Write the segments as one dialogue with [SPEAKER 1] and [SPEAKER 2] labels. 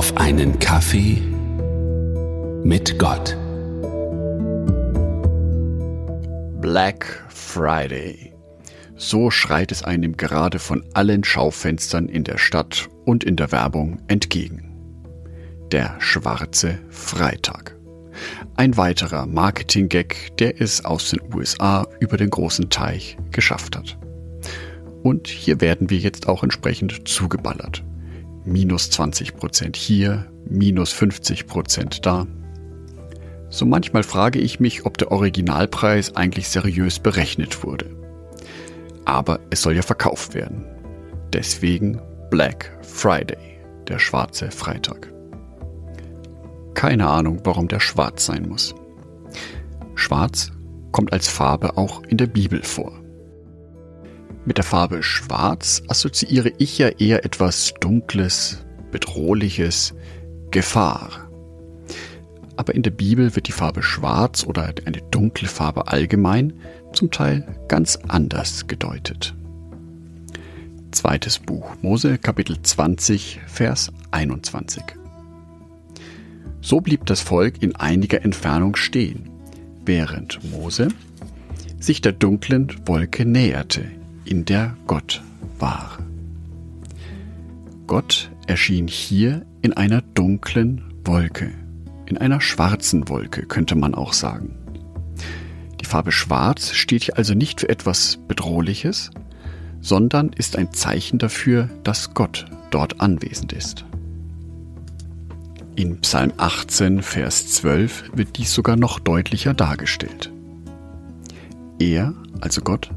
[SPEAKER 1] auf einen Kaffee mit Gott.
[SPEAKER 2] Black Friday. So schreit es einem gerade von allen Schaufenstern in der Stadt und in der Werbung entgegen. Der schwarze Freitag. Ein weiterer Marketing-Gag, der es aus den USA über den großen Teich geschafft hat. Und hier werden wir jetzt auch entsprechend zugeballert minus 20 Prozent hier, minus 50 Prozent da. So manchmal frage ich mich, ob der Originalpreis eigentlich seriös berechnet wurde. Aber es soll ja verkauft werden. Deswegen Black Friday, der schwarze Freitag. Keine Ahnung, warum der schwarz sein muss. Schwarz kommt als Farbe auch in der Bibel vor. Mit der Farbe Schwarz assoziiere ich ja eher etwas Dunkles, Bedrohliches, Gefahr. Aber in der Bibel wird die Farbe Schwarz oder eine dunkle Farbe allgemein zum Teil ganz anders gedeutet. Zweites Buch Mose Kapitel 20 Vers 21. So blieb das Volk in einiger Entfernung stehen, während Mose sich der dunklen Wolke näherte, in der Gott war. Gott erschien hier in einer dunklen Wolke, in einer schwarzen Wolke könnte man auch sagen. Die Farbe Schwarz steht hier also nicht für etwas Bedrohliches, sondern ist ein Zeichen dafür, dass Gott dort anwesend ist. In Psalm 18, Vers 12 wird dies sogar noch deutlicher dargestellt. Er, also Gott,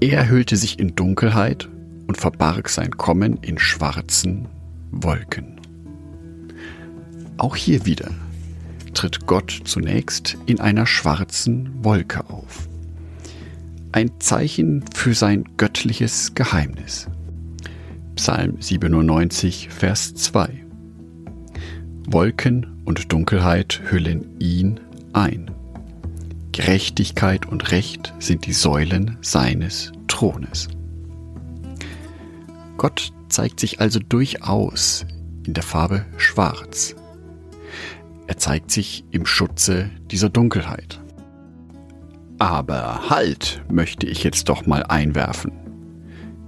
[SPEAKER 2] er hüllte sich in Dunkelheit und verbarg sein Kommen in schwarzen Wolken. Auch hier wieder tritt Gott zunächst in einer schwarzen Wolke auf. Ein Zeichen für sein göttliches Geheimnis. Psalm 97, Vers 2. Wolken und Dunkelheit hüllen ihn ein. Gerechtigkeit und Recht sind die Säulen seines Thrones. Gott zeigt sich also durchaus in der Farbe Schwarz. Er zeigt sich im Schutze dieser Dunkelheit. Aber halt, möchte ich jetzt doch mal einwerfen.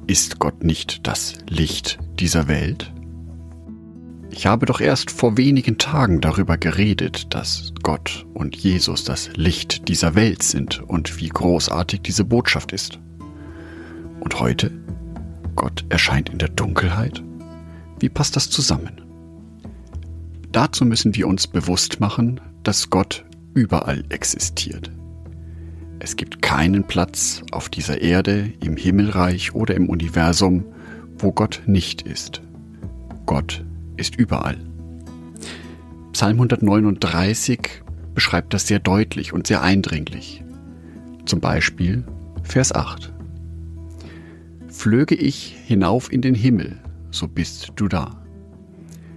[SPEAKER 2] Ist Gott nicht das Licht dieser Welt? Ich habe doch erst vor wenigen Tagen darüber geredet, dass Gott und Jesus das Licht dieser Welt sind und wie großartig diese Botschaft ist. Und heute? Gott erscheint in der Dunkelheit? Wie passt das zusammen? Dazu müssen wir uns bewusst machen, dass Gott überall existiert. Es gibt keinen Platz auf dieser Erde, im Himmelreich oder im Universum, wo Gott nicht ist. Gott ist überall. Psalm 139 beschreibt das sehr deutlich und sehr eindringlich. Zum Beispiel Vers 8. Flöge ich hinauf in den Himmel, so bist du da.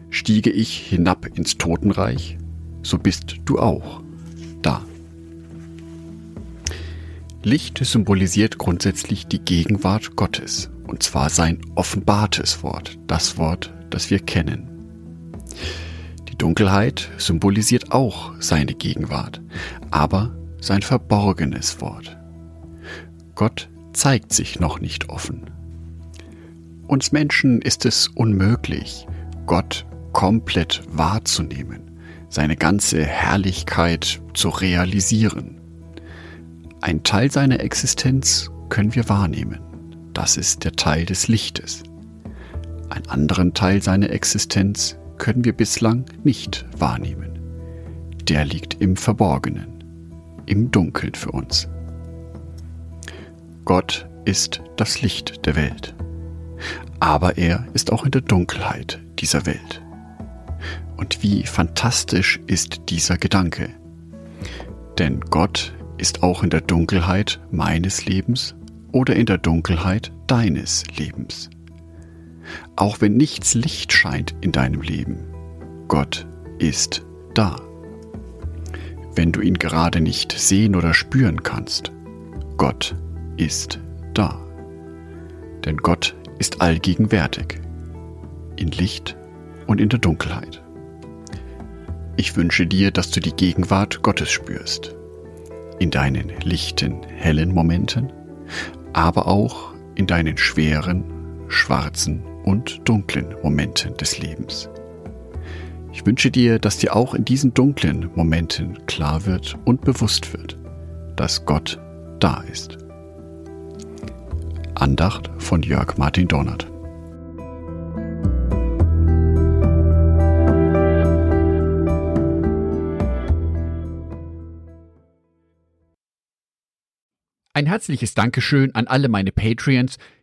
[SPEAKER 2] Stiege ich hinab ins Totenreich, so bist du auch da. Licht symbolisiert grundsätzlich die Gegenwart Gottes, und zwar sein offenbartes Wort, das Wort, das wir kennen. Die Dunkelheit symbolisiert auch seine Gegenwart, aber sein verborgenes Wort. Gott zeigt sich noch nicht offen. Uns Menschen ist es unmöglich, Gott komplett wahrzunehmen, seine ganze Herrlichkeit zu realisieren. Ein Teil seiner Existenz können wir wahrnehmen. Das ist der Teil des Lichtes. Einen anderen Teil seiner Existenz können wir bislang nicht wahrnehmen. Der liegt im Verborgenen, im Dunkeln für uns. Gott ist das Licht der Welt. Aber er ist auch in der Dunkelheit dieser Welt. Und wie fantastisch ist dieser Gedanke. Denn Gott ist auch in der Dunkelheit meines Lebens oder in der Dunkelheit deines Lebens auch wenn nichts Licht scheint in deinem Leben. Gott ist da. Wenn du ihn gerade nicht sehen oder spüren kannst, Gott ist da. Denn Gott ist allgegenwärtig, in Licht
[SPEAKER 3] und in der Dunkelheit. Ich wünsche dir, dass du die Gegenwart Gottes spürst. In deinen lichten, hellen Momenten, aber auch in deinen schweren, schwarzen und dunklen Momenten des Lebens. Ich wünsche dir, dass dir auch in diesen dunklen Momenten klar wird und bewusst wird, dass Gott da ist. Andacht von Jörg Martin Donat.
[SPEAKER 2] Ein herzliches Dankeschön an alle meine Patreons,